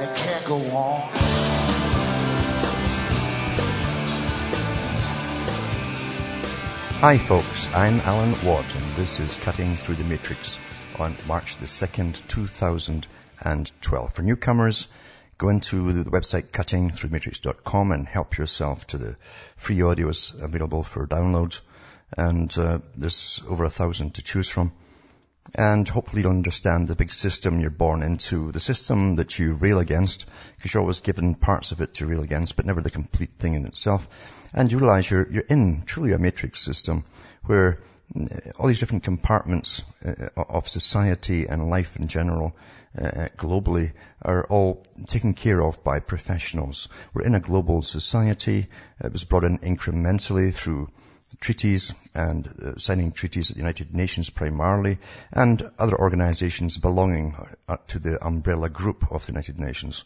and it can't go on. Hi folks, I'm Alan Watt and this is Cutting Through the Matrix on March the 2nd, 2012. For newcomers, go into the website cuttingthroughmatrix.com and help yourself to the free audios available for download. And uh, there's over a thousand to choose from. And hopefully you'll understand the big system you're born into, the system that you rail against, because you're always given parts of it to rail against, but never the complete thing in itself. And you realize you're, you're in truly a matrix system where uh, all these different compartments uh, of society and life in general uh, globally are all taken care of by professionals. We're in a global society. It was brought in incrementally through treaties and uh, signing treaties at the United Nations primarily and other organizations belonging uh, to the umbrella group of the United Nations.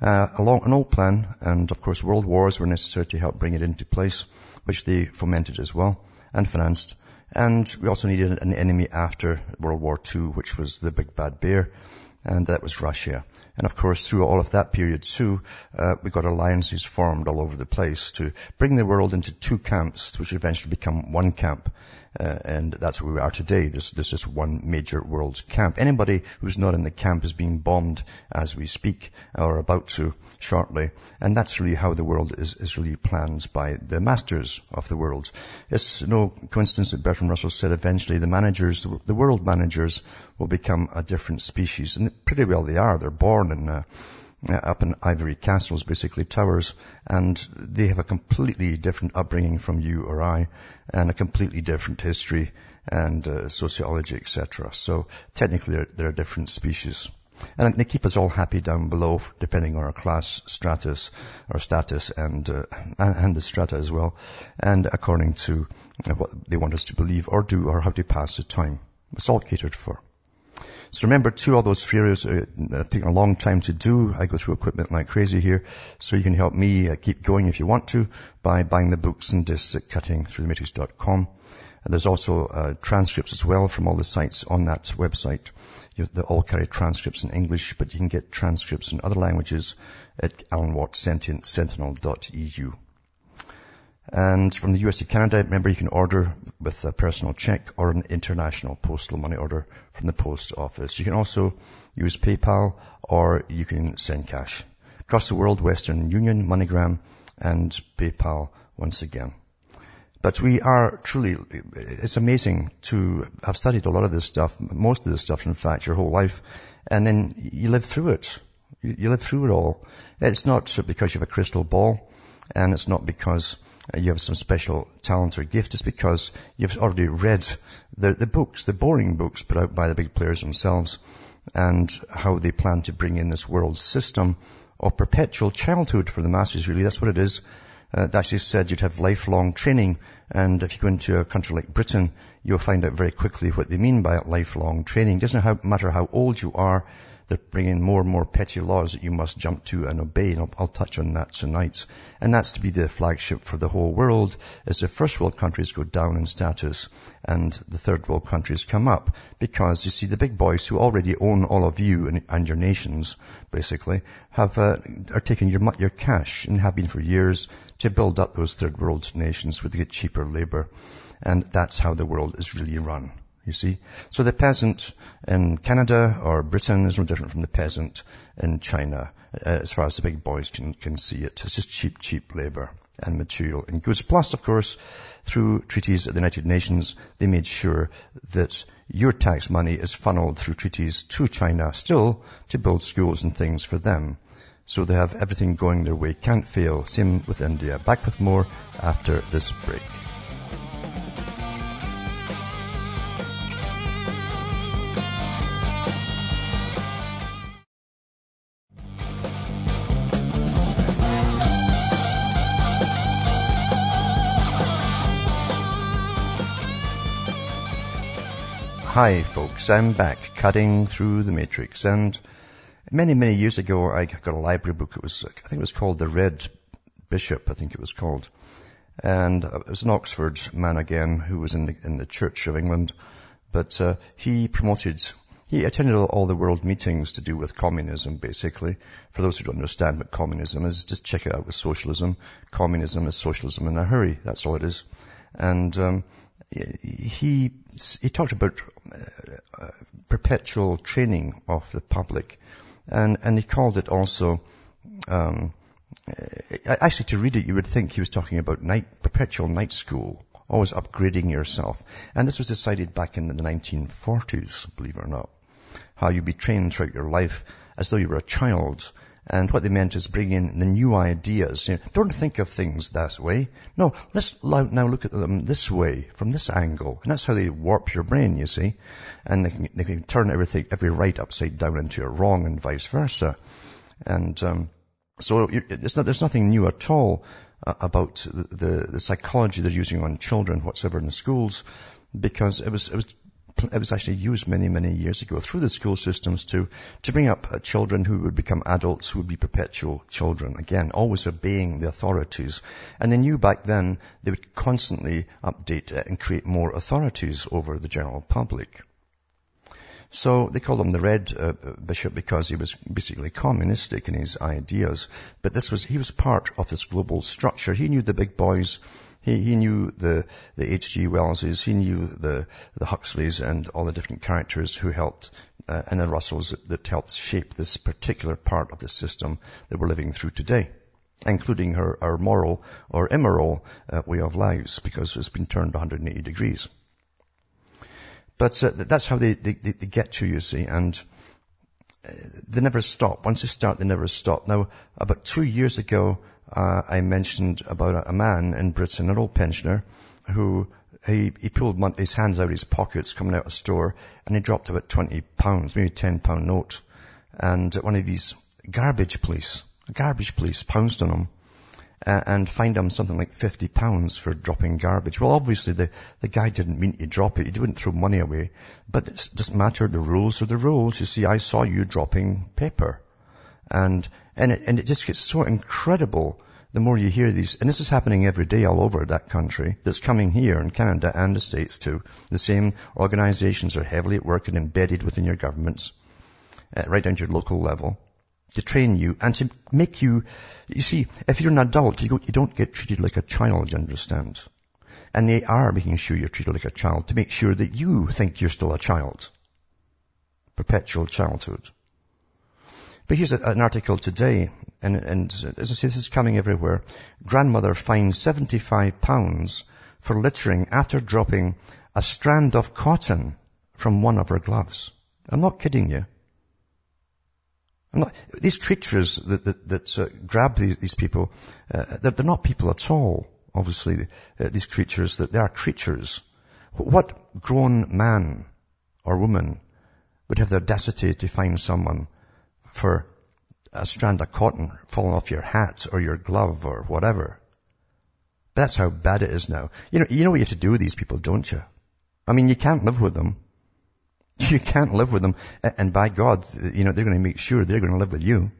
Uh, along an old plan, and of course world wars were necessary to help bring it into place, which they fomented as well and financed. And we also needed an enemy after World War II, which was the big bad bear, and that was Russia. And of course, through all of that period too, uh, we got alliances formed all over the place to bring the world into two camps, which eventually become one camp. Uh, and that's where we are today. There's, there's just one major world camp. Anybody who's not in the camp is being bombed as we speak, or about to shortly. And that's really how the world is, is really planned by the masters of the world. It's no coincidence that Bertrand Russell said eventually the managers, the world managers will become a different species. And pretty well they are. They're born in, uh, up in ivory castles, basically towers, and they have a completely different upbringing from you or I, and a completely different history and uh, sociology, etc. So technically, they're, they're a different species. And they keep us all happy down below, depending on our class stratus, our status, and uh, and the strata as well, and according to what they want us to believe or do or how to pass the time. It's all catered for. So remember too, all those areas are uh, taking a long time to do. I go through equipment like crazy here. So you can help me uh, keep going if you want to by buying the books and discs at cuttingthroughthematrix.com. And there's also uh, transcripts as well from all the sites on that website. You know, they all carry transcripts in English, but you can get transcripts in other languages at alanwattsentinel.eu. And from the US to Canada, remember you can order with a personal check or an international postal money order from the post office. You can also use PayPal or you can send cash. Across the world, Western Union, MoneyGram, and PayPal once again. But we are truly, it's amazing to have studied a lot of this stuff, most of this stuff, in fact, your whole life, and then you live through it. You, live through it all. It's not because you have a crystal ball, and it's not because you have some special talent or gift. It's because you've already read the, the books, the boring books put out by the big players themselves, and how they plan to bring in this world system of perpetual childhood for the masses, really. That's what it is uh, actually said you'd have lifelong training. And if you go into a country like Britain, you'll find out very quickly what they mean by lifelong training. It doesn't matter how old you are, they're bringing more and more petty laws that you must jump to and obey. And I'll, I'll, touch on that tonight. And that's to be the flagship for the whole world as the first world countries go down in status and the third world countries come up. Because you see, the big boys who already own all of you and, and your nations, basically, have, uh, are taking your, your cash and have been for years to build up those third world nations with the cheaper labor. And that's how the world is really run you see. So the peasant in Canada or Britain is no different from the peasant in China, uh, as far as the big boys can, can see it. It's just cheap, cheap labor and material and goods. Plus, of course, through treaties at the United Nations, they made sure that your tax money is funneled through treaties to China still to build schools and things for them. So they have everything going their way. Can't fail. Same with India. Back with more after this break. Hi folks, I'm back cutting through the matrix and many, many years ago I got a library book. It was, I think it was called The Red Bishop, I think it was called. And it was an Oxford man again who was in the, in the Church of England, but uh, he promoted he attended all the world meetings to do with communism, basically. For those who don't understand what communism is, just check it out with socialism. Communism is socialism in a hurry. That's all it is. And um, he he talked about uh, perpetual training of the public, and and he called it also. Um, actually, to read it, you would think he was talking about night, perpetual night school, always upgrading yourself. And this was decided back in the 1940s, believe it or not how you'd be trained throughout your life as though you were a child. And what they meant is bring in the new ideas. You know, don't think of things that way. No, let's now look at them this way, from this angle. And that's how they warp your brain, you see. And they can, they can turn everything, every right upside down into a wrong and vice versa. And um, so not, there's nothing new at all uh, about the, the, the psychology they're using on children whatsoever in the schools because it was, it was it was actually used many, many years ago through the school systems to, to bring up uh, children who would become adults who would be perpetual children. Again, always obeying the authorities. And they knew back then they would constantly update and create more authorities over the general public. So they called him the Red uh, Bishop because he was basically communistic in his ideas. But this was, he was part of this global structure. He knew the big boys he, he knew the, the H.G. Wellses, he knew the, the Huxleys and all the different characters who helped, uh, and the Russells that, that helped shape this particular part of the system that we're living through today including her, our moral or immoral uh, way of lives, because it's been turned 180 degrees. But uh, that's how they, they, they, get to, you see, and uh, they never stop. Once they start, they never stop. Now, about two years ago, uh, I mentioned about a, man in Britain, an old pensioner, who he, he pulled his hands out of his pockets coming out of a store and he dropped about 20 pounds, maybe 10 pound note. And one of these garbage police, garbage police pounced on him uh, and fined him something like 50 pounds for dropping garbage. Well, obviously the, the guy didn't mean to drop it. He didn't throw money away. But it doesn't matter. The rules are the rules. You see, I saw you dropping paper. And, and it, and it just gets so incredible the more you hear these, and this is happening every day all over that country, that's coming here in Canada and the States too. The same organizations are heavily at work and embedded within your governments, uh, right down to your local level, to train you and to make you, you see, if you're an adult, you don't, you don't get treated like a child, you understand. And they are making sure you're treated like a child to make sure that you think you're still a child. Perpetual childhood. But here's an article today, and, and as I say, this is coming everywhere. Grandmother fined 75 pounds for littering after dropping a strand of cotton from one of her gloves. I'm not kidding you. Not, these creatures that, that, that uh, grab these, these people, uh, they're, they're, not people at all, obviously, uh, these creatures, that they are creatures. What grown man or woman would have the audacity to find someone for a strand of cotton falling off your hat or your glove or whatever. That's how bad it is now. You know, you know what you have to do with these people, don't you? I mean, you can't live with them. You can't live with them. And by God, you know, they're going to make sure they're going to live with you.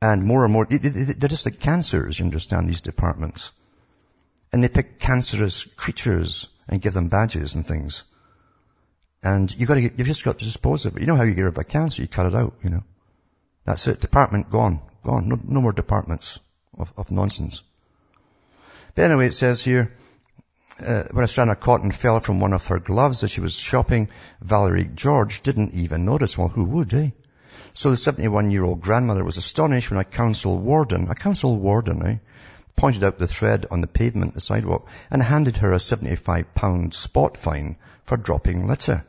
And more and more, they're just like cancers, you understand, these departments. And they pick cancerous creatures and give them badges and things. And you got to, you've just got to dispose of it. You know how you get rid of a cancer? You cut it out, you know. That's it. Department gone. Gone. No, no more departments of, of nonsense. But anyway, it says here, uh, when a strand of cotton fell from one of her gloves as she was shopping, Valerie George didn't even notice. Well, who would, eh? So the 71 year old grandmother was astonished when a council warden, a council warden, eh, pointed out the thread on the pavement, the sidewalk, and handed her a 75 pound spot fine for dropping litter.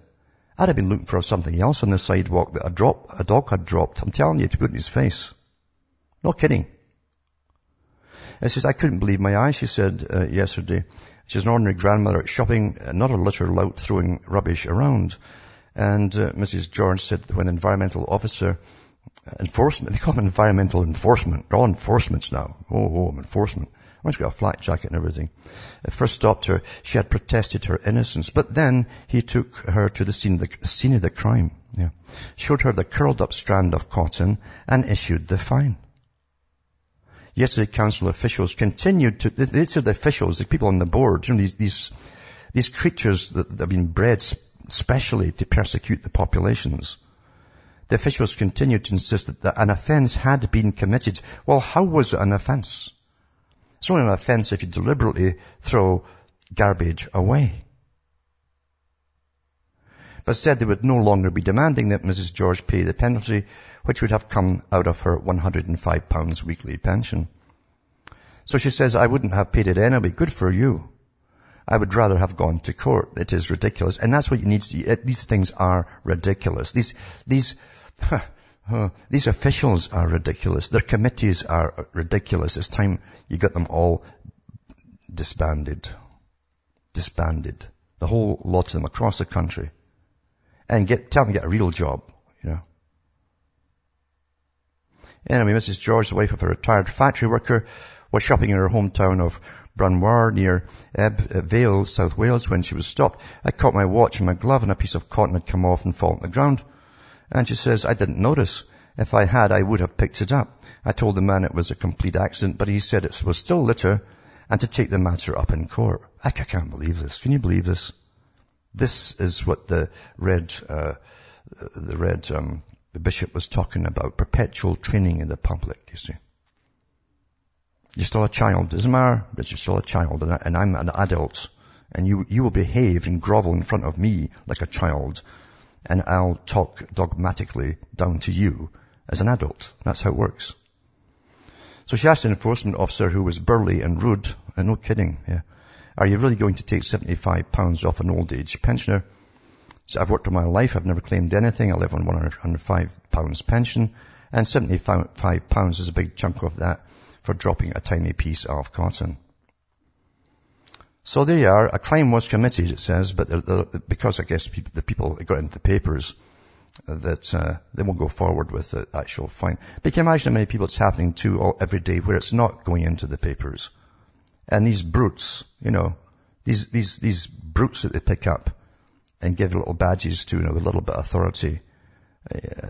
I'd have been looking for something else on the sidewalk that a drop, a dog had dropped. I'm telling you, to put in his face. Not kidding. It says, I couldn't believe my eyes, she said uh, yesterday. She's an ordinary grandmother shopping, uh, not a litter lout throwing rubbish around. And uh, Mrs. George said when environmental officer, uh, enforcement, they call them environmental enforcement. All enforcements now. Oh, oh, enforcement. Well, she got a flak jacket and everything. At first stopped her, she had protested her innocence, but then he took her to the scene of the, scene of the crime. Yeah. Showed her the curled up strand of cotton and issued the fine. Yesterday, council officials continued to, these are the officials, the people on the board, you know, these, these, these creatures that have been bred specially to persecute the populations. The officials continued to insist that an offence had been committed. Well, how was it an offence? It's only an offence if you deliberately throw garbage away. But said they would no longer be demanding that Mrs. George pay the penalty, which would have come out of her £105 weekly pension. So she says, I wouldn't have paid it anyway. Good for you. I would rather have gone to court. It is ridiculous. And that's what you need to, these things are ridiculous. These, these, these officials are ridiculous. Their committees are ridiculous. It's time you get them all disbanded. Disbanded. The whole lot of them across the country. And get, tell them to get a real job, you know. Anyway, Mrs. George, the wife of a retired factory worker, was shopping in her hometown of Brynmawr near Ebb uh, Vale, South Wales, when she was stopped. I caught my watch and my glove and a piece of cotton had come off and fallen on the ground. And she says, I didn't notice. If I had, I would have picked it up. I told the man it was a complete accident, but he said it was still litter and to take the matter up in court. I can't believe this. Can you believe this? This is what the red, uh, the red, um, the bishop was talking about. Perpetual training in the public, you see. You're still a child. Doesn't matter, but you're still a child and, I, and I'm an adult. And you, you will behave and grovel in front of me like a child and I'll talk dogmatically down to you as an adult. That's how it works. So she asked an enforcement officer who was burly and rude, and no kidding, yeah, are you really going to take 75 pounds off an old age pensioner? So I've worked all my life, I've never claimed anything, I live on 105 pounds pension, and 75 pounds is a big chunk of that for dropping a tiny piece of cotton. So there you are. A crime was committed, it says, but the, the, because I guess people, the people got into the papers, uh, that uh, they won't go forward with the actual fine. But you can imagine how many people it's happening to all, every day where it's not going into the papers. And these brutes, you know, these, these, these brutes that they pick up and give little badges to, you know, with a little bit of authority. Uh,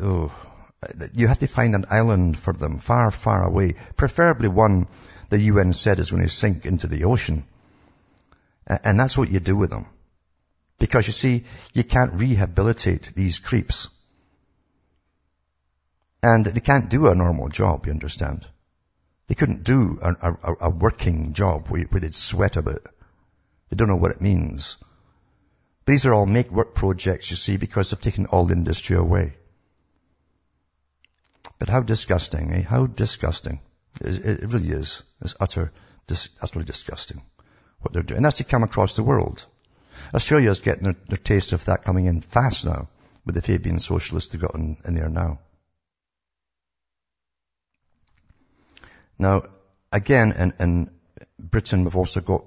oh, you have to find an island for them far, far away, preferably one the UN said is going to sink into the ocean. And that's what you do with them. Because you see, you can't rehabilitate these creeps. And they can't do a normal job, you understand. They couldn't do a, a, a working job where, where they'd sweat a bit. They don't know what it means. These are all make work projects, you see, because they've taken all industry away. But how disgusting, eh? How disgusting. It, really is. It's utter, dis, utterly disgusting what they're doing. And that's to come across the world. Australia's getting their, their, taste of that coming in fast now with the Fabian socialists they've got in, in there now. Now, again, in, in Britain, we've also got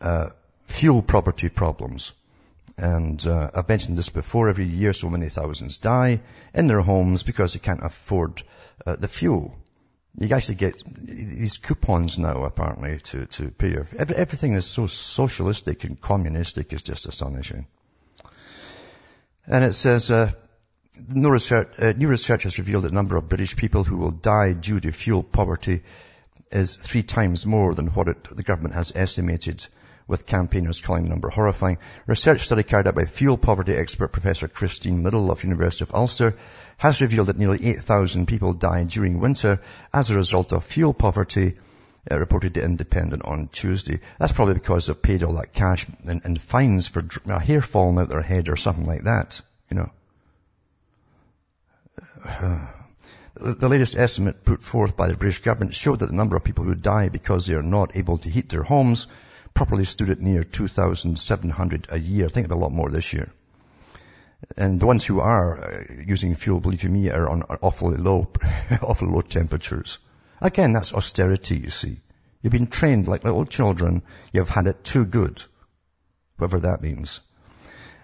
uh, fuel property problems. And uh, I've mentioned this before. Every year, so many thousands die in their homes because they can't afford uh, the fuel. You actually get these coupons now, apparently, to, to pay your, everything is so socialistic and communistic, it's just astonishing. And it says, uh, new research, uh, new research has revealed that the number of British people who will die due to fuel poverty is three times more than what it, the government has estimated with campaigners calling the number horrifying. Research study carried out by fuel poverty expert Professor Christine Liddell of University of Ulster has revealed that nearly 8,000 people died during winter as a result of fuel poverty, uh, reported to Independent on Tuesday. That's probably because they've paid all that cash in fines for a hair falling out their head or something like that, you know. the latest estimate put forth by the British government showed that the number of people who die because they are not able to heat their homes properly stood at near 2,700 a year. I think of a lot more this year. And the ones who are uh, using fuel, believe you me, are on awfully low, awfully low temperatures. Again, that's austerity, you see. You've been trained like little children. You've had it too good. Whatever that means.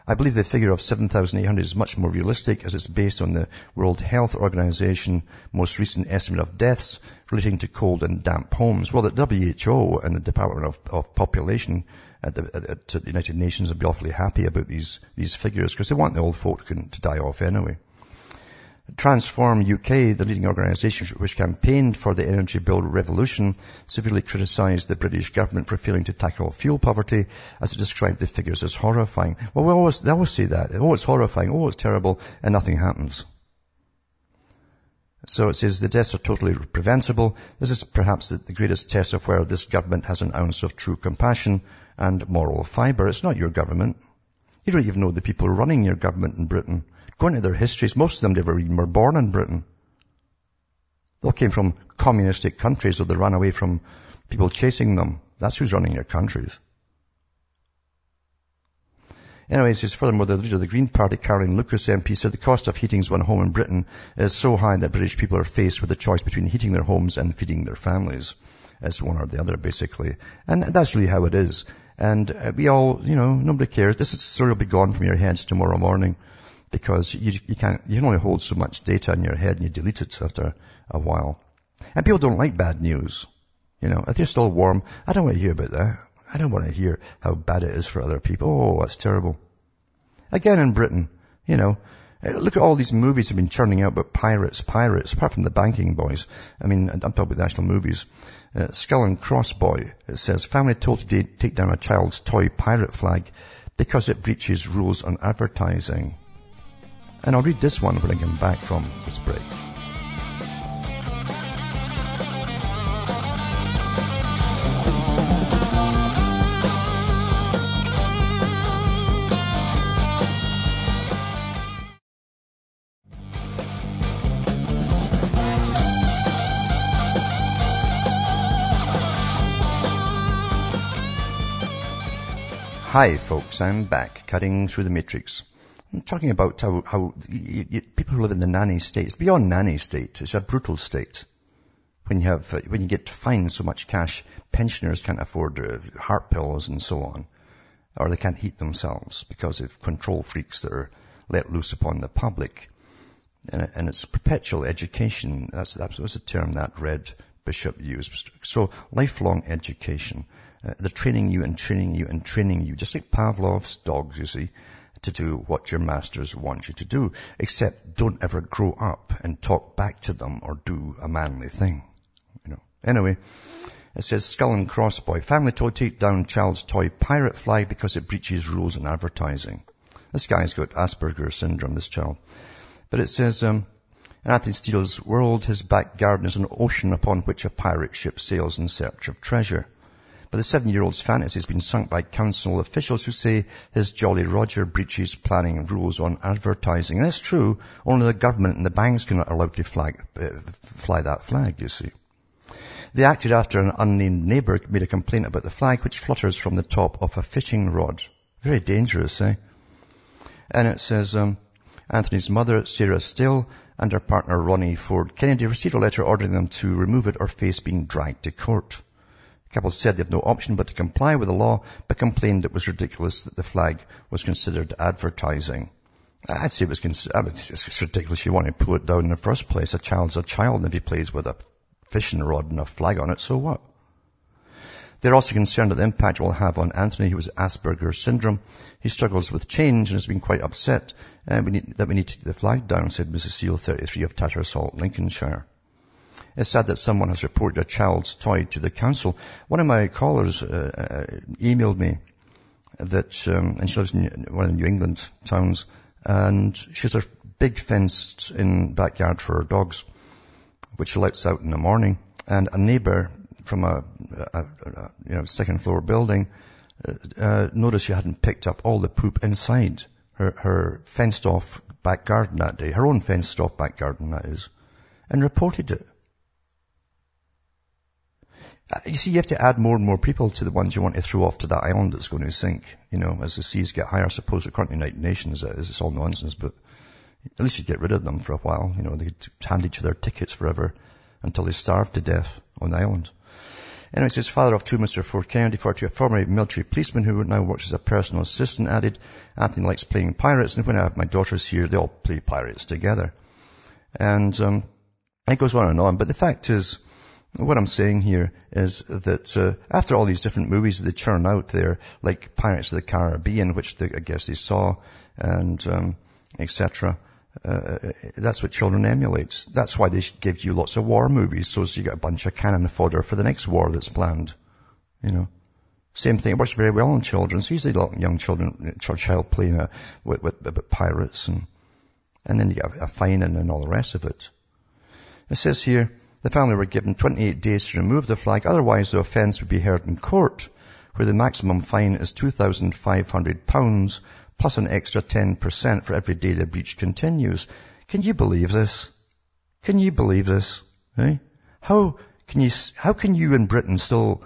I believe the figure of 7,800 is much more realistic as it's based on the World Health Organization most recent estimate of deaths relating to cold and damp homes. Well, the WHO and the Department of, of Population at the, at the, United Nations would be awfully happy about these, these figures because they want the old folk to, to die off anyway. Transform UK, the leading organisation which campaigned for the energy bill revolution, severely criticised the British government for failing to tackle fuel poverty as it described the figures as horrifying. Well, we always, they always say that. Oh, it's horrifying. Oh, it's terrible. And nothing happens. So it says the deaths are totally preventable. This is perhaps the, greatest test of where this government has an ounce of true compassion and moral fibre. It's not your government. You don't even know the people running your government in Britain. Go into their histories, most of them never even were born in Britain. They all came from communistic countries or they ran away from people chasing them. That's who's running your countries. Anyway, Anyways, says furthermore, the leader of the Green Party, Caroline Lucas MP, said the cost of heating one home in Britain is so high that British people are faced with the choice between heating their homes and feeding their families. It's one or the other, basically. And that's really how it is. And uh, we all, you know, nobody cares. This is sort of be gone from your heads tomorrow morning because you, you can't, you can only hold so much data in your head and you delete it after a while. And people don't like bad news. You know, if they're still warm, I don't want to hear about that. I don't want to hear how bad it is for other people. Oh, that's terrible. Again in Britain, you know, uh, look at all these movies have been churning out about pirates, pirates, apart from the banking boys. I mean, I'm talking about national movies. Uh, Skull and Crossboy, it says, family told to take down a child's toy pirate flag because it breaches rules on advertising. And I'll read this one when I come back from this break. Hi folks, I'm back, cutting through the matrix. I'm talking about how, how you, you, people who live in the nanny state, it's beyond nanny state, it's a brutal state. When you have, when you get fined so much cash, pensioners can't afford uh, heart pills and so on. Or they can't heat themselves because of control freaks that are let loose upon the public. And, and it's perpetual education. That's, that was a term that Red Bishop used. So lifelong education. Uh, they're training you and training you and training you, just like Pavlov's dogs, you see to do what your masters want you to do, except don't ever grow up and talk back to them or do a manly thing. You know. Anyway, it says skull and crossboy. Family toy take down child's toy pirate flag because it breaches rules in advertising. This guy's got Asperger's syndrome, this child. But it says, um, in Anthony Steele's world, his back garden is an ocean upon which a pirate ship sails in search of treasure. But the seven-year-old's fantasy has been sunk by council officials who say his Jolly Roger breaches planning rules on advertising. And it's true, only the government and the banks cannot allow to flag, uh, fly that flag, you see. They acted after an unnamed neighbour made a complaint about the flag which flutters from the top of a fishing rod. Very dangerous, eh? And it says, um, Anthony's mother, Sarah Still, and her partner Ronnie Ford Kennedy received a letter ordering them to remove it or face being dragged to court. The couple said they have no option but to comply with the law, but complained it was ridiculous that the flag was considered advertising. I'd say it was considered, it's ridiculous you want to pull it down in the first place. A child's a child and if he plays with a fishing rod and a flag on it, so what? They're also concerned that the impact it will have on Anthony, who has Asperger's syndrome. He struggles with change and has been quite upset uh, we need, that we need to take the flag down, said Mrs. Seal, 33 of Tattershall, Lincolnshire. It's sad that someone has reported a child's toy to the council. One of my callers uh, uh, emailed me that, um, and she lives in one of the New England towns, and she has a big fenced in backyard for her dogs, which she lets out in the morning. And a neighbour from a, a, a you know second floor building uh, uh, noticed she hadn't picked up all the poop inside her, her fenced off back garden that day, her own fenced off back garden that is, and reported it. Uh, you see, you have to add more and more people to the ones you want to throw off to that island that's going to sink. You know, as the seas get higher, I suppose according to the United Nations is, it's all nonsense, but at least you get rid of them for a while. You know, they'd hand each other tickets forever until they starve to death on the island. Anyway, it says, father of two, Mr. Ford Kennedy, 40, a former military policeman who now works as a personal assistant, added, Anthony likes playing pirates, and when I have my daughters here, they all play pirates together. And um, it goes on and on, but the fact is, what I'm saying here is that uh, after all these different movies that they churn out there, like Pirates of the Caribbean, which they, I guess they saw, and um, etc., Uh, uh, that's what children emulate. That's why they give you lots of war movies, so you get a bunch of cannon fodder for the next war that's planned. You know, same thing. It works very well on children. So usually a lot of young children, uh, child playing uh, a, with, with, with, pirates, and and then you get a, a fine and, and all the rest of it. It says here the family were given 28 days to remove the flag, otherwise the offence would be heard in court, where the maximum fine is £2,500 plus an extra 10% for every day the breach continues. Can you believe this? Can you believe this? Eh? How can you, how can you in Britain still,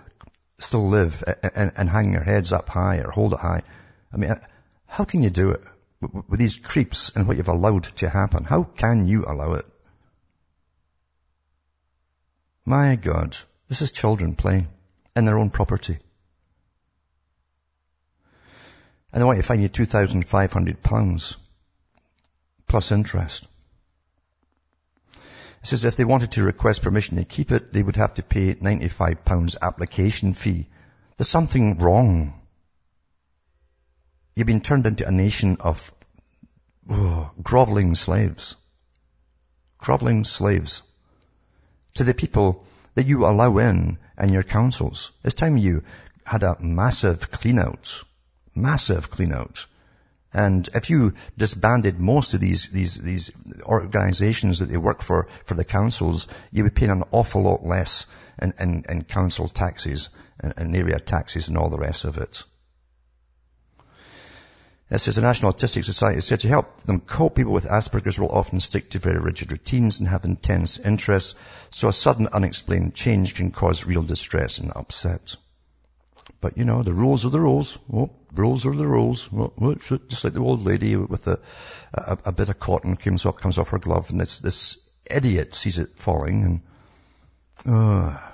still live and, and hang your heads up high or hold it high? I mean, how can you do it with these creeps and what you've allowed to happen? How can you allow it? My God, this is children playing in their own property. And they want to fine you £2,500 plus interest. It says if they wanted to request permission to keep it, they would have to pay £95 application fee. There's something wrong. You've been turned into a nation of oh, groveling slaves. Groveling slaves. To the people that you allow in and your councils. It's time you had a massive clean out Massive clean out. And if you disbanded most of these, these, these organizations that they work for, for the councils, you would pay an awful lot less in, in, in council taxes and, and area taxes and all the rest of it. It says the National Autistic Society said to help them cope, people with Asperger's will often stick to very rigid routines and have intense interests, so a sudden unexplained change can cause real distress and upset. But you know, the rules are the rules. Oh, rules are the rules. Just like the old lady with a, a, a, bit of cotton comes off, comes off her glove and this, this idiot sees it falling and, oh,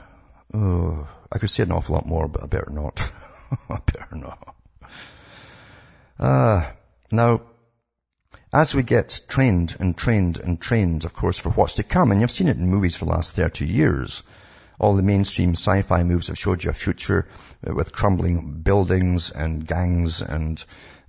oh, I could say an awful lot more, but I better not. I better not. Uh, now, as we get trained and trained and trained, of course, for what's to come, and you've seen it in movies for the last 30 years, all the mainstream sci-fi movies have showed you a future uh, with crumbling buildings and gangs and,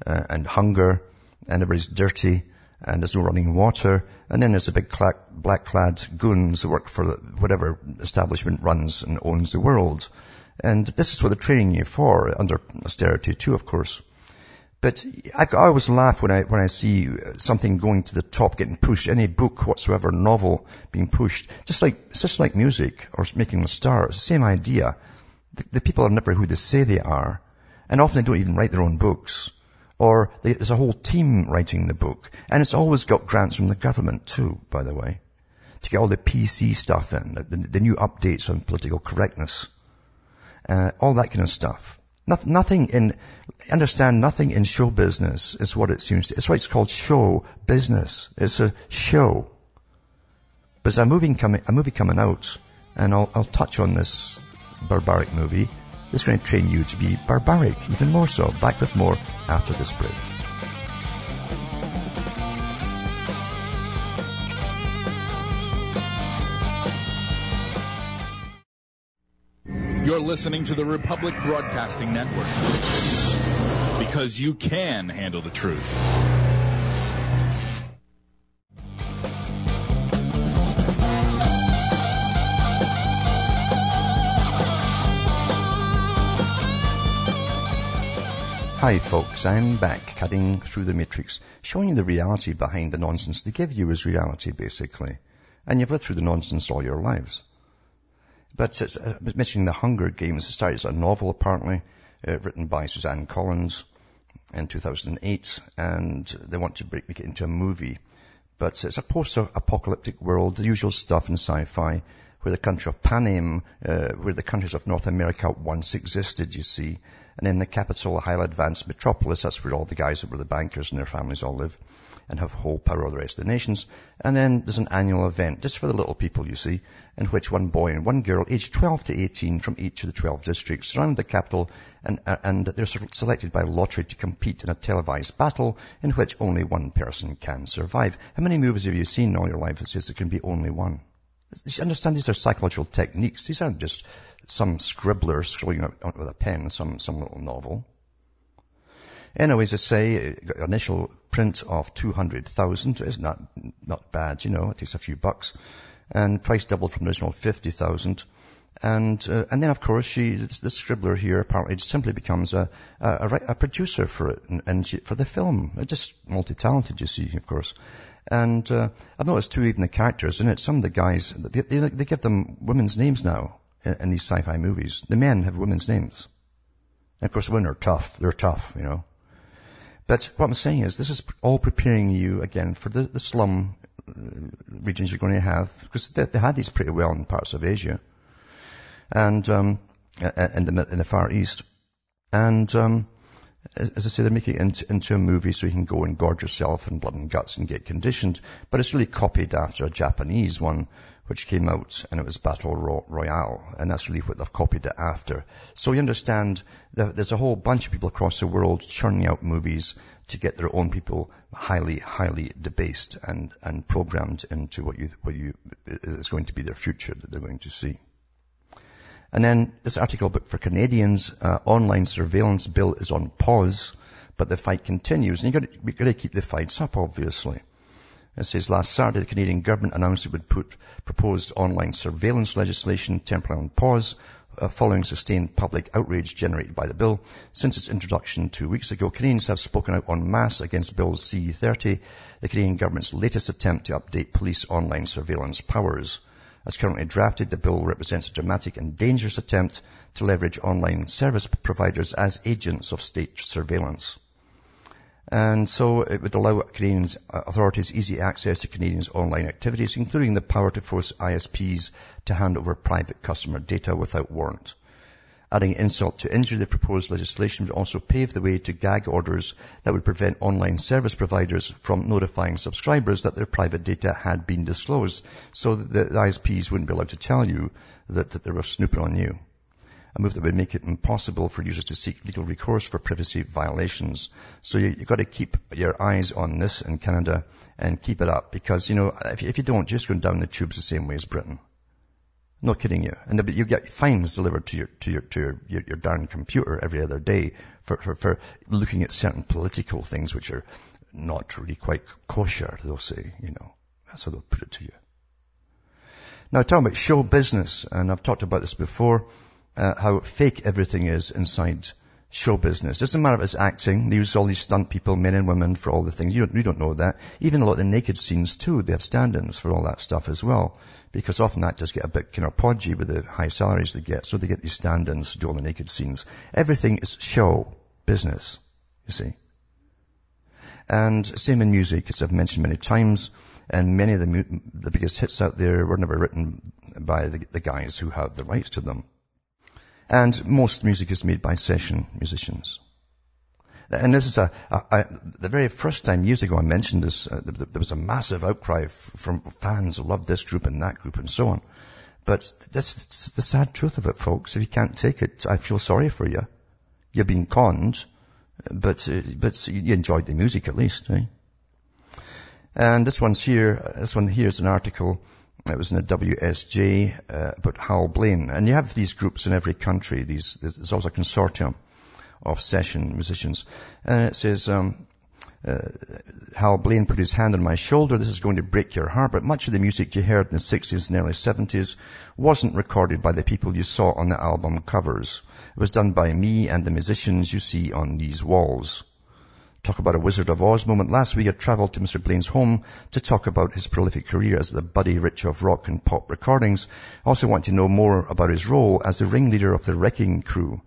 uh, and hunger and everybody's dirty and there's no running water. And then there's the big black-clad goons that work for whatever establishment runs and owns the world. And this is what they're training you for, under austerity too, of course. But I, I always laugh when I, when I see something going to the top, getting pushed, any book whatsoever, novel being pushed. Just like, just like music or making a star. It's the same idea. The, the people are never who they say they are. And often they don't even write their own books. Or they, there's a whole team writing the book. And it's always got grants from the government too, by the way. To get all the PC stuff in, the, the new updates on political correctness. Uh, all that kind of stuff. Nothing in, understand nothing in show business is what it seems. It's why it's called show business. It's a show. But there's a movie coming, a movie coming out, and I'll, I'll touch on this barbaric movie. It's going to train you to be barbaric, even more so. Back with more after this break. Listening to the Republic Broadcasting Network. Because you can handle the truth. Hi folks, I'm back cutting through the matrix, showing you the reality behind the nonsense they give you as reality basically. And you've lived through the nonsense all your lives. But it's uh, mentioning the Hunger Games. It started as a novel, apparently, uh, written by Suzanne Collins in 2008, and they want to break, make it into a movie. But it's a post-apocalyptic world, the usual stuff in sci-fi, where the country of Panem, uh, where the countries of North America once existed, you see. And in the capital, a highly advanced metropolis, that's where all the guys that were the bankers and their families all live and have whole power over the rest of the nations. And then there's an annual event, just for the little people, you see, in which one boy and one girl, aged 12 to 18 from each of the 12 districts, surround the capital and, uh, and they're selected by lottery to compete in a televised battle in which only one person can survive. How many movies have you seen in all your life that says there can be only one? You understand these are psychological techniques. These aren't just some scribbler scrolling out with a pen, some, some little novel. Anyways, I say, initial print of 200,000 is not, not bad, you know, it takes a few bucks. And price doubled from original 50,000. And, uh, and then of course she, the scribbler here apparently simply becomes a, a, a producer for it and, she, for the film. Just multi-talented, you see, of course. And, uh, I've noticed too, even the characters in it, some of the guys, they, they, they give them women's names now in, in these sci-fi movies. The men have women's names. And of course, women are tough. They're tough, you know. But what I'm saying is this is all preparing you again for the, the slum uh, regions you're going to have, because they, they, had these pretty well in parts of Asia and um, in, the, in the Far East. And um, as I say, they're making it into, into, a movie so you can go and gorge yourself in blood and guts and get conditioned. But it's really copied after a Japanese one which came out and it was Battle Royale. And that's really what they've copied it after. So you understand that there's a whole bunch of people across the world churning out movies to get their own people highly, highly debased and, and programmed into what you, what you, is going to be their future that they're going to see. And then this article book for Canadians, uh, online surveillance bill is on pause, but the fight continues. And you've got to, you've got to keep the fights up, obviously. It says last Saturday the Canadian government announced it would put proposed online surveillance legislation temporarily on pause uh, following sustained public outrage generated by the bill. Since its introduction two weeks ago, Canadians have spoken out en masse against Bill C-30, the Canadian government's latest attempt to update police online surveillance powers. As currently drafted, the bill represents a dramatic and dangerous attempt to leverage online service providers as agents of state surveillance. And so it would allow Canadian uh, authorities easy access to Canadians' online activities, including the power to force ISPs to hand over private customer data without warrant. Adding insult to injury, the proposed legislation would also pave the way to gag orders that would prevent online service providers from notifying subscribers that their private data had been disclosed, so that the ISPs wouldn't be allowed to tell you that, that they were snooping on you a move that would make it impossible for users to seek legal recourse for privacy violations. So you, have got to keep your eyes on this in Canada and keep it up because, you know, if, if you don't, you're just going down the tubes the same way as Britain. Not kidding you. And you get fines delivered to your, to your, to your, your, your darn computer every other day for, for, for looking at certain political things which are not really quite kosher, they'll say, you know. That's how they'll put it to you. Now talking about show business, and I've talked about this before, uh, how fake everything is inside show business. It doesn't matter if it's acting. They use all these stunt people, men and women, for all the things. You don't, you don't know that. Even a lot of the naked scenes too, they have stand-ins for all that stuff as well. Because often that does get a bit kind of podgy with the high salaries they get. So they get these stand-ins to do all the naked scenes. Everything is show business, you see. And same in music, as I've mentioned many times. And many of the, the biggest hits out there were never written by the, the guys who have the rights to them. And most music is made by session musicians. And this is a, a, a, the very first time years ago I mentioned this, uh, there was a massive outcry f- from fans who loved this group and that group and so on. But that's the sad truth of it, folks. If you can't take it, I feel sorry for you. You've been conned, but, uh, but you enjoyed the music at least, eh? And this one's here, this one here is an article it was in the WSJ uh, about Hal Blaine. And you have these groups in every country. These, there's always a consortium of session musicians. And it says, um, uh, Hal Blaine put his hand on my shoulder. This is going to break your heart, but much of the music you heard in the 60s and early 70s wasn't recorded by the people you saw on the album covers. It was done by me and the musicians you see on these walls. Talk about a Wizard of Oz moment. Last week I travelled to Mr. Blaine's home to talk about his prolific career as the Buddy Rich of rock and pop recordings. I also want to know more about his role as the ringleader of the Wrecking Crew.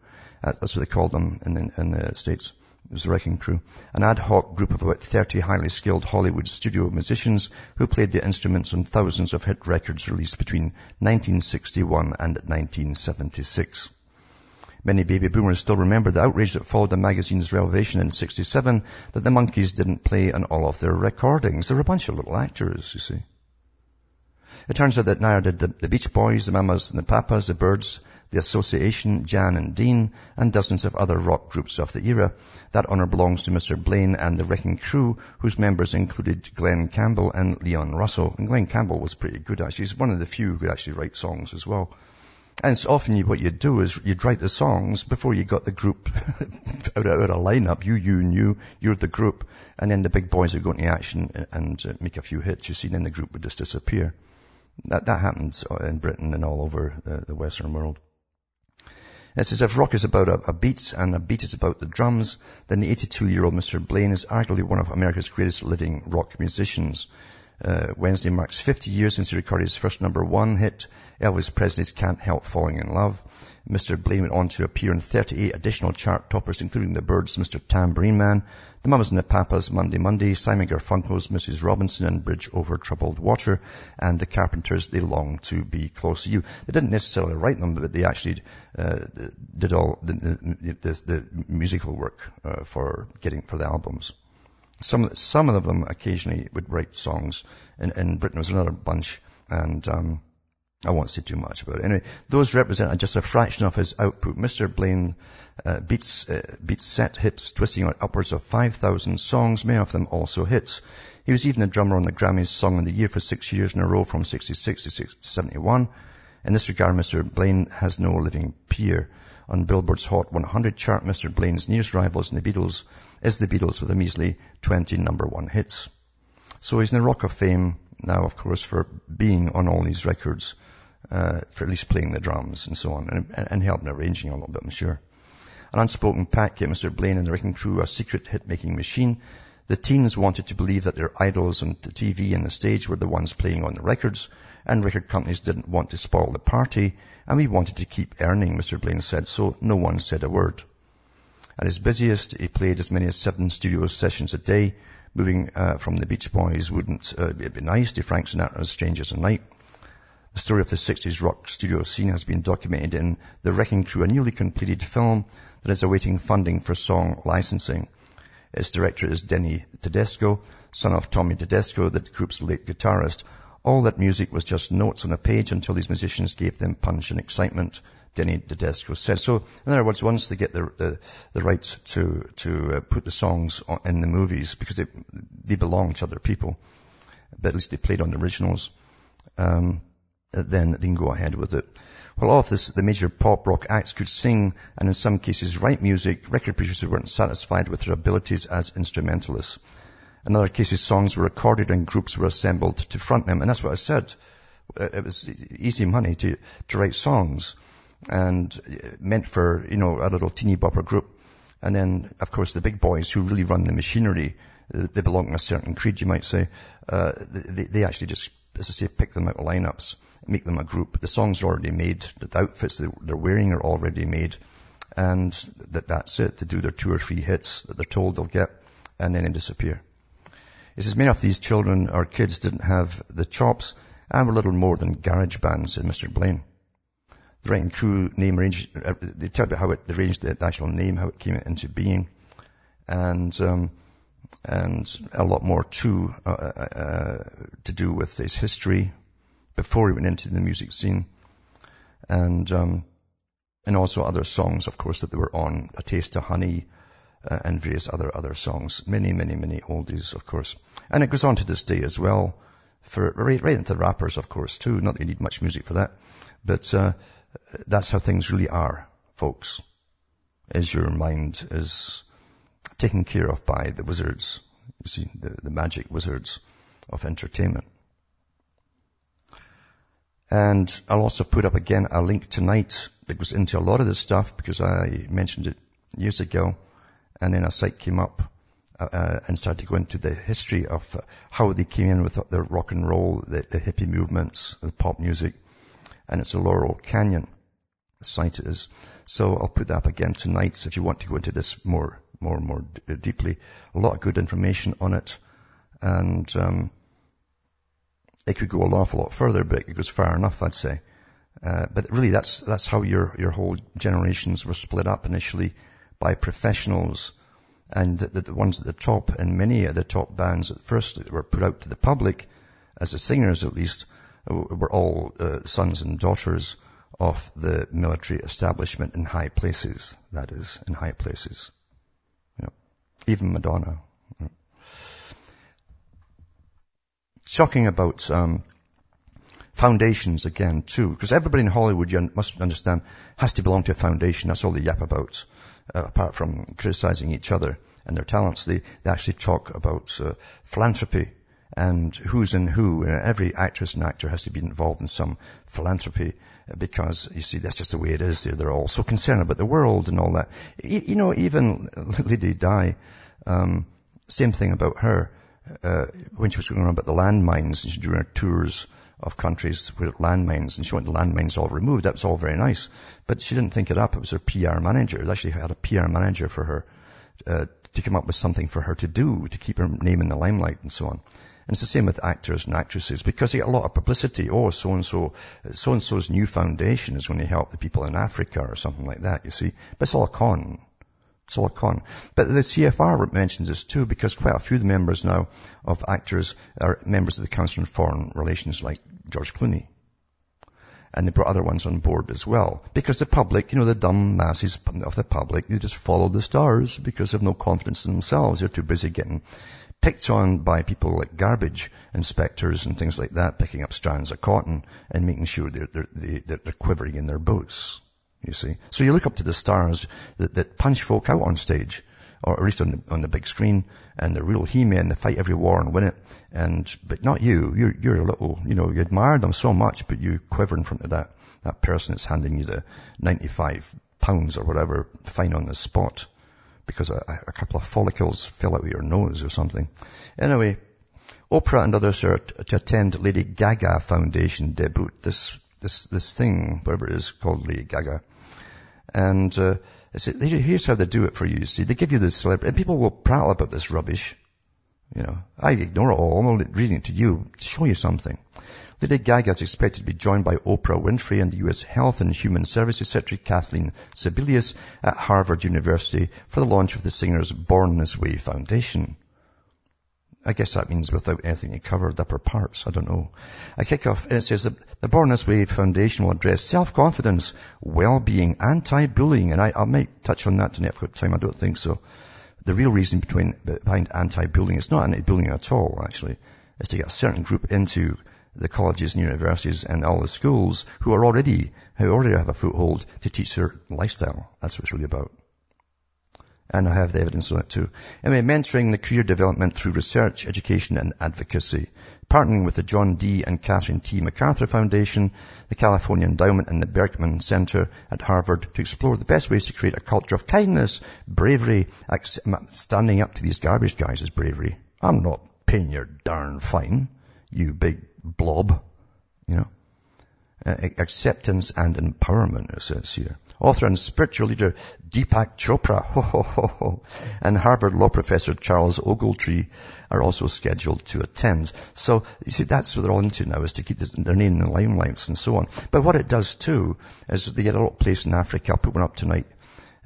Uh, that's what they called them in the, in the States. It was the Wrecking Crew, an ad hoc group of about 30 highly skilled Hollywood studio musicians who played the instruments on thousands of hit records released between 1961 and 1976. Many baby boomers still remember the outrage that followed the magazine's revelation in 67 that the Monkees didn't play on all of their recordings. They were a bunch of little actors, you see. It turns out that neither did the, the Beach Boys, the Mamas and the Papas, the Byrds, the Association, Jan and Dean, and dozens of other rock groups of the era. That honour belongs to Mr. Blaine and the Wrecking Crew, whose members included Glen Campbell and Leon Russell. And Glen Campbell was pretty good actually. He's one of the few who actually write songs as well. And so often you, what you'd do is you'd write the songs before you got the group out, of, out of lineup. You, you, and you, you're the group. And then the big boys would go into action and, and uh, make a few hits, you see, then the group would just disappear. That, that happens in Britain and all over the, the Western world. It says if rock is about a, a, beat and a beat is about the drums, then the 82-year-old Mr. Blaine is arguably one of America's greatest living rock musicians. Uh, Wednesday marks 50 years since he recorded his first number one hit, Elvis Presley's Can't Help Falling in Love. Mr. Blaine went on to appear in 38 additional chart toppers, including the Byrds' Mr. Tambourine Man, the Mamas and the Papas, Monday Monday, Simon Garfunkel's Mrs. Robinson and Bridge Over Troubled Water, and the Carpenters, They Long to Be Close to You. They didn't necessarily write them, but they actually uh, did all the, the, the, the musical work uh, for getting for the albums. Some, some of them occasionally would write songs. In, in Britain was another bunch. And, um, I won't say too much about it. Anyway, those represent just a fraction of his output. Mr. Blaine uh, beats, uh, beats set hits, twisting out upwards of 5,000 songs, many of them also hits. He was even a drummer on the Grammys Song of the Year for six years in a row from 66 to 71. In this regard, Mr. Blaine has no living peer. On Billboard's Hot 100 chart, Mr. Blaine's nearest rivals in the Beatles is the Beatles with a measly 20 number one hits. So he's in the Rock of Fame now, of course, for being on all these records, uh, for at least playing the drums and so on, and, and helping arranging a little bit, I'm sure. An unspoken pact gave Mr. Blaine and the Wrecking Crew a secret hit-making machine. The teens wanted to believe that their idols on the TV and the stage were the ones playing on the records, and record companies didn't want to spoil the party, and we wanted to keep earning, Mr. Blaine said, so no one said a word. At his busiest, he played as many as seven studio sessions a day. Moving uh, from the Beach Boys wouldn't uh, be nice to Frank Sinatra's Strangers in Night. The story of the 60s rock studio scene has been documented in The Wrecking Crew, a newly completed film that is awaiting funding for song licensing. Its director is Denny Tedesco, son of Tommy Tedesco, the group's late guitarist. All that music was just notes on a page until these musicians gave them punch and excitement. Denny Tedesco said. So, in other words, once they get the the, the rights to to uh, put the songs on, in the movies, because they they belong to other people, but at least they played on the originals, um, then they can go ahead with it. While all of this, the major pop rock acts could sing and in some cases write music, record producers weren't satisfied with their abilities as instrumentalists. In other cases, songs were recorded and groups were assembled to front them. And that's what I said. Uh, it was easy money to, to write songs and uh, meant for, you know, a little teeny bopper group. And then, of course, the big boys who really run the machinery, uh, they belong to a certain creed, you might say, uh, they, they actually just, as I say, pick them out of lineups, make them a group. The songs are already made, the outfits they're wearing are already made, and that, that's it. They do their two or three hits that they're told they'll get, and then they disappear. He says many of these children or kids didn't have the chops and were little more than garage bands, said Mr. Blaine the Wrecking Crew name uh, they tell about how it, they arranged the actual name, how it came into being, and, um, and a lot more too, uh, uh, uh, to do with his history before he went into the music scene. And, um, and also other songs, of course, that they were on, A Taste of Honey, uh, and various other, other songs. Many, many, many oldies, of course. And it goes on to this day as well, for, right, right into rappers, of course, too. Not that you need much music for that. But, uh, that's how things really are, folks. As your mind is taken care of by the wizards, you see, the, the magic wizards of entertainment. And I'll also put up again a link tonight that goes into a lot of this stuff because I mentioned it years ago and then a site came up uh, uh and started to go into the history of uh, how they came in with the rock and roll, the, the hippie movements, the pop music, and it's a Laurel Canyon site it is. So I'll put that up again tonight. So if you want to go into this more more more d- deeply. A lot of good information on it. And, um, it could go an awful lot further, but it goes far enough, I'd say. Uh, but really that's, that's how your, your whole generations were split up initially by professionals and the, the, ones at the top and many of the top bands at first that were put out to the public as the singers at least were all uh, sons and daughters of the military establishment in high places, that is, in high places. You know, even Madonna. Know. Talking about um, foundations again too, because everybody in Hollywood, you must understand, has to belong to a foundation. That's all they yap about, uh, apart from criticizing each other and their talents. They, they actually talk about uh, philanthropy and who's in who. Uh, every actress and actor has to be involved in some philanthropy uh, because you see that's just the way it is. They're, all so concerned about the world and all that. You, you know, even Lady Di, um, same thing about her. Uh, when she was going on about the landmines and she doing her tours of countries with landmines and she wanted the landmines all removed. That was all very nice. But she didn't think it up. It was her PR manager. They actually had a PR manager for her, uh, to come up with something for her to do to keep her name in the limelight and so on. And it's the same with actors and actresses because they get a lot of publicity. Oh, so and so, so and so's new foundation is going to help the people in Africa or something like that, you see. But it's all a con. It's all a con. But the CFR mentions this too because quite a few of the members now of actors are members of the Council on Foreign Relations like George Clooney. And they brought other ones on board as well. Because the public, you know, the dumb masses of the public, they just follow the stars because they have no confidence in themselves. They're too busy getting picked on by people like garbage inspectors and things like that, picking up strands of cotton and making sure they're, they're, they're quivering in their boots. You see? So you look up to the stars that, that punch folk out on stage, or at least on the, on the big screen, and the real he-men they fight every war and win it. And, but not you. You're, you're a little, you know, you admire them so much, but you quiver in front of that, that person that's handing you the 95 pounds or whatever fine on the spot because a, a couple of follicles fell out of your nose or something. Anyway, Oprah and others are to attend Lady Gaga Foundation debut. This, this, this thing, whatever it is called Lady Gaga. And, uh, here's how they do it for you, you see. They give you this celebrity, and people will prattle about this rubbish. You know, I ignore it all. I'm only reading it to you to show you something. Lady Gaga is expected to be joined by Oprah Winfrey and the U.S. Health and Human Services Secretary Kathleen Sebelius at Harvard University for the launch of the singer's Born This Way Foundation. I guess that means without anything to cover the upper parts. I don't know. I kick off, and it says that the Born This Way Foundation will address self-confidence, well-being, anti-bullying, and I, I might touch on that tonight if got time. I don't think so. The real reason between, behind anti-bullying, it's not anti-bullying at all, actually. It's to get a certain group into the colleges and universities and all the schools who are already, who already have a foothold to teach their lifestyle. That's what it's really about. And I have the evidence on it too. Anyway, mentoring the career development through research, education and advocacy. Partnering with the John D. and Catherine T. MacArthur Foundation, the California Endowment and the Berkman Center at Harvard to explore the best ways to create a culture of kindness, bravery, standing up to these garbage guys is bravery. I'm not paying your darn fine, you big blob, you know. Uh, acceptance and empowerment, it says here. Author and spiritual leader Deepak Chopra ho, ho, ho, and Harvard law professor Charles Ogletree are also scheduled to attend. So, you see, that's what they're all into now, is to keep their name in the limelight and so on. But what it does too, is they get a lot of place in Africa. I'll put one up tonight.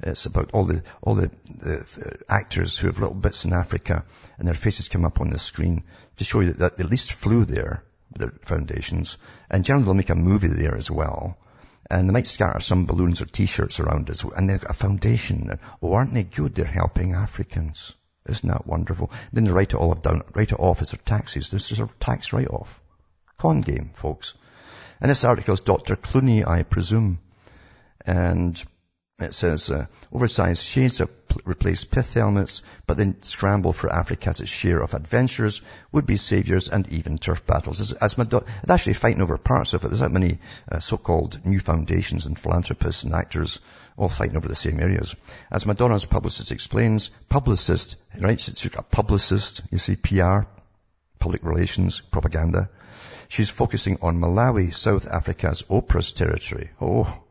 It's about all the, all the, the actors who have little bits in Africa and their faces come up on the screen to show you that, they at least flew there their foundations. And generally they'll make a movie there as well. And they might scatter some balloons or t-shirts around well. And they've got a foundation. Oh, aren't they good? They're helping Africans. Isn't that wonderful? Then they write it all down, write it off as their taxes. This is a tax write-off. Con game, folks. And this article is Dr. Clooney, I presume. And it says, uh, oversized shades have pl- replaced pith helmets, but then scramble for Africa has its share of adventures, would-be saviors, and even turf battles. As, as they're actually fighting over parts of it. There's that many uh, so-called new foundations and philanthropists and actors all fighting over the same areas. As Madonna's publicist explains, publicist, right? She's a publicist, you see, PR, public relations, propaganda. She's focusing on Malawi, South Africa's Oprah's territory. Oh,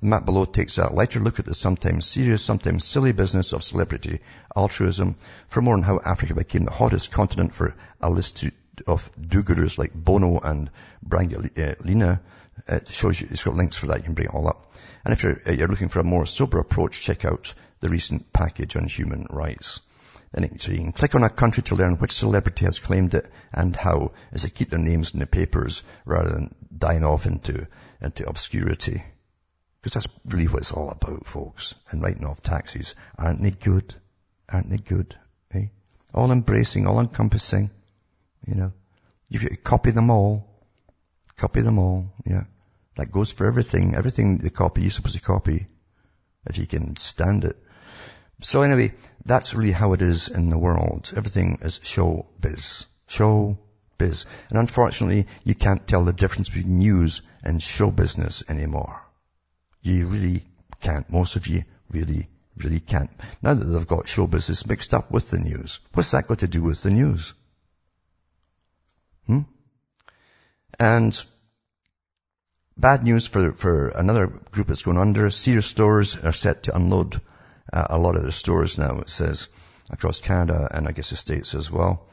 The map below takes a lighter look at the sometimes serious, sometimes silly business of celebrity altruism. For more on how Africa became the hottest continent for a list of do-gooders like Bono and Brangelina, it shows you, it's got links for that. You can bring it all up. And if you're, uh, you're looking for a more sober approach, check out the recent package on human rights. Then so you can click on a country to learn which celebrity has claimed it and how, as they keep their names in the papers rather than dying off into, into obscurity. Because that's really what it's all about, folks. And writing off taxes. Aren't they good? Aren't they good? Eh? All embracing, all encompassing. You know. You copy them all. Copy them all. Yeah. That goes for everything. Everything the copy you're supposed to copy. If you can stand it. So anyway, that's really how it is in the world. Everything is show biz. Show biz. And unfortunately, you can't tell the difference between news and show business anymore. You really can't. Most of you really, really can't. Now that they've got show business mixed up with the news, what's that got to do with the news? Hmm? And bad news for, for another group that's going under. Sears stores are set to unload uh, a lot of their stores now, it says, across Canada and I guess the States as well.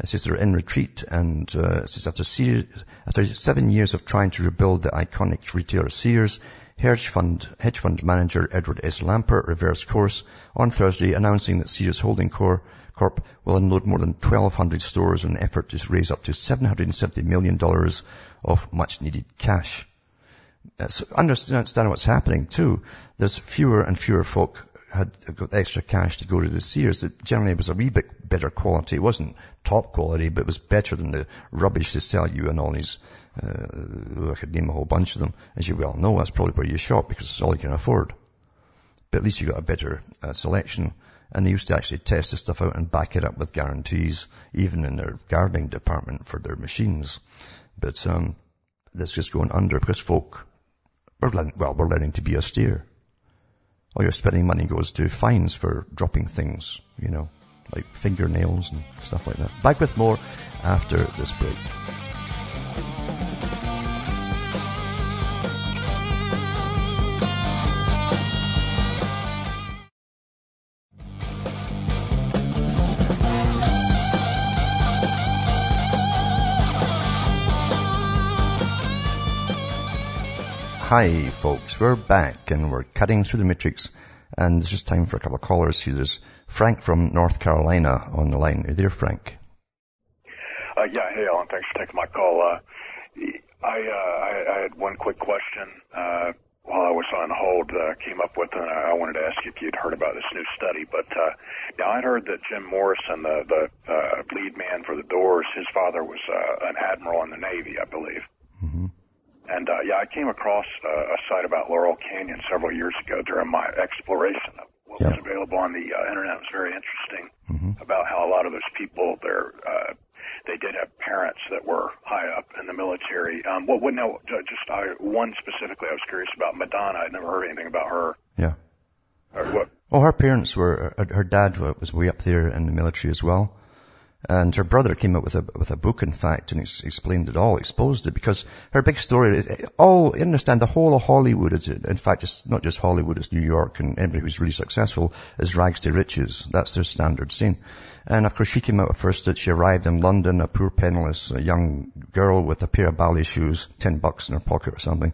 It says they're in retreat and uh, it says after, Sears, after seven years of trying to rebuild the iconic retailer Sears, hedge fund, hedge fund manager Edward S. Lampert reversed course on Thursday announcing that Sears Holding Corp, will unload more than 1,200 stores in an effort to raise up to $770 million of much needed cash. Uh, so understand what's happening too. There's fewer and fewer folk had got extra cash to go to the Sears. It generally was a wee bit better quality. It wasn't top quality, but it was better than the rubbish they sell you and all these, uh, I could name a whole bunch of them. As you well know, that's probably where you shop because it's all you can afford. But at least you got a better uh, selection. And they used to actually test the stuff out and back it up with guarantees, even in their gardening department for their machines. But, um, that's just going under because folk, we're, well, we're learning to be austere all your spending money goes to fines for dropping things, you know, like fingernails and stuff like that. Back with more after this break. Hi folks, we're back and we're cutting through the matrix and it's just time for a couple of callers here. There's Frank from North Carolina on the line. Are you there, Frank? Uh, yeah, hey Alan, thanks for taking my call. Uh, I, uh, I, I had one quick question, uh, while I was on hold, uh, came up with, and I wanted to ask you if you'd heard about this new study. But uh, now I'd heard that Jim Morrison, the the uh, lead man for the Doors, his father was an admiral in the Navy, I believe. And uh, yeah, I came across uh, a site about Laurel Canyon several years ago during my exploration of what was available on the uh, internet. It was very interesting mm-hmm. about how a lot of those people there uh, they did have parents that were high up in the military. Um, what would know just I, one specifically? I was curious about Madonna. I'd never heard anything about her. Yeah. Or what? Well, her parents were. Her dad was way up there in the military as well. And her brother came up with a, with a book, in fact, and ex- explained it all, exposed it, because her big story, all, you understand, the whole of Hollywood is, in fact, it's not just Hollywood, it's New York, and anybody who's really successful is rags to riches. That's their standard scene. And of course, she came out first that she arrived in London, a poor penniless a young girl with a pair of ballet shoes, ten bucks in her pocket or something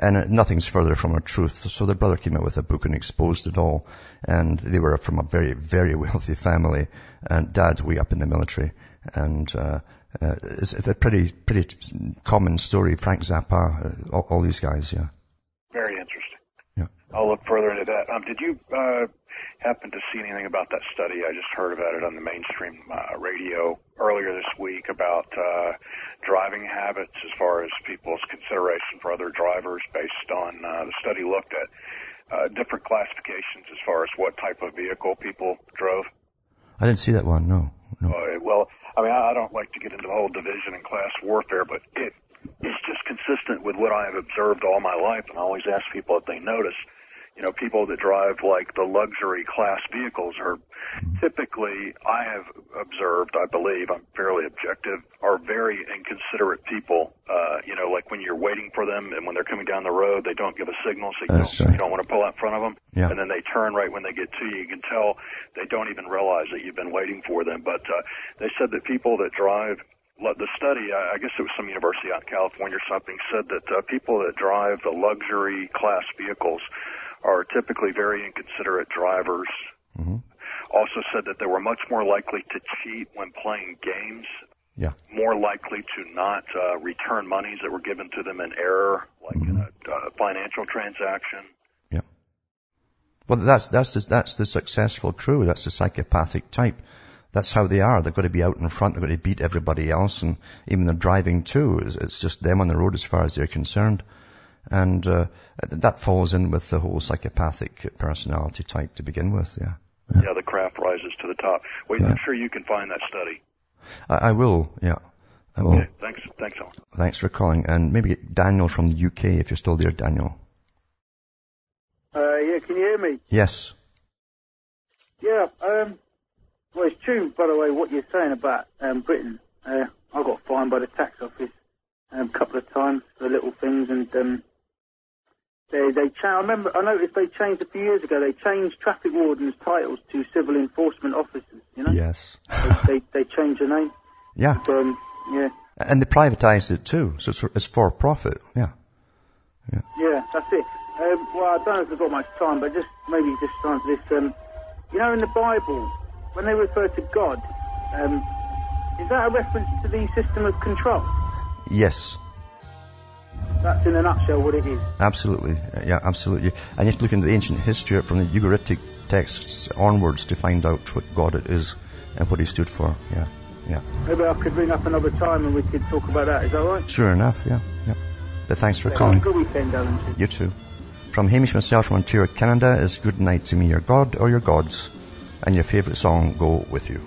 and nothing's further from the truth. So their brother came out with a book and exposed it all. And they were from a very, very wealthy family, and dad way up in the military. And uh, uh, it's, it's, a pretty, pretty common story. Frank Zappa, uh, all, all, these guys, yeah. Very interesting. Yeah. I'll look further into that. Um, did you uh, happen to see anything about that study? I just heard about it on the mainstream uh, radio earlier this week about uh, driving habits as far as people's consideration for other drivers based on uh, the study looked at uh, different classifications as far as what type of vehicle people drove. I didn't see that one. No. no. Uh, well, I mean, I don't like to get into the whole division and class warfare, but it is just consistent with what I have observed all my life, and I always ask people if they notice you know, people that drive like the luxury class vehicles are typically, I have observed, I believe, I'm fairly objective, are very inconsiderate people. Uh, you know, like when you're waiting for them and when they're coming down the road, they don't give a signal, so you, That's don't, right. you don't want to pull out in front of them. Yeah. And then they turn right when they get to you. You can tell they don't even realize that you've been waiting for them. But uh, they said that people that drive the study, I I guess it was some university out in California or something, said that uh, people that drive the luxury class vehicles are typically very inconsiderate drivers. Mhm. Also said that they were much more likely to cheat when playing games, Yeah. more likely to not uh, return monies that were given to them in error, like in a uh, financial transaction. Yeah. Well, that's, that's, the, that's the successful crew. That's the psychopathic type. That's how they are. They've got to be out in front. They've got to beat everybody else. And even the driving too. It's, it's just them on the road as far as they're concerned. And, uh, that falls in with the whole psychopathic personality type to begin with. Yeah. Yeah, the craft rises to the top. Wait, Yeah. I'm sure you can find that study. I, I will. Yeah. I will. Okay, thanks, thanks, Alan. Thanks for calling. And maybe Daniel from the UK if you're still there, Daniel. Uh, yeah, can you hear me? Yes. Yeah, um, well, it's true, by the way, what you're saying about um, Britain. Uh, I got fined by the tax office um, a couple of times for little things, and um, they they cha- I remember I noticed they changed a few years ago. They changed traffic wardens' titles to civil enforcement officers. You know, Yes. they, they they changed the name. Yeah. Um, yeah, And they privatized it too. So it's, it's for profit. Yeah. yeah, that's it. Um, well, I don't know if we've got much time, but just maybe just to answer this. Um, you know, in the Bible, when they refer to God, um, is that a reference to the system of control? Yes. That's in a nutshell what it is. Absolutely. Uh, Yeah, absolutely. And you have to look into the ancient history from the Ugaritic texts onwards to find out what God it is and what he stood for. Yeah. Yeah. Maybe I could ring up another time and we could talk about that. Is that all right? Sure enough. Yeah. Yeah. But thanks for a calling. good weekend, Alan. You too. From Hamish myself from Ontario, Canada is Good Night to Me, your God or your gods, and your favourite song, Go With You.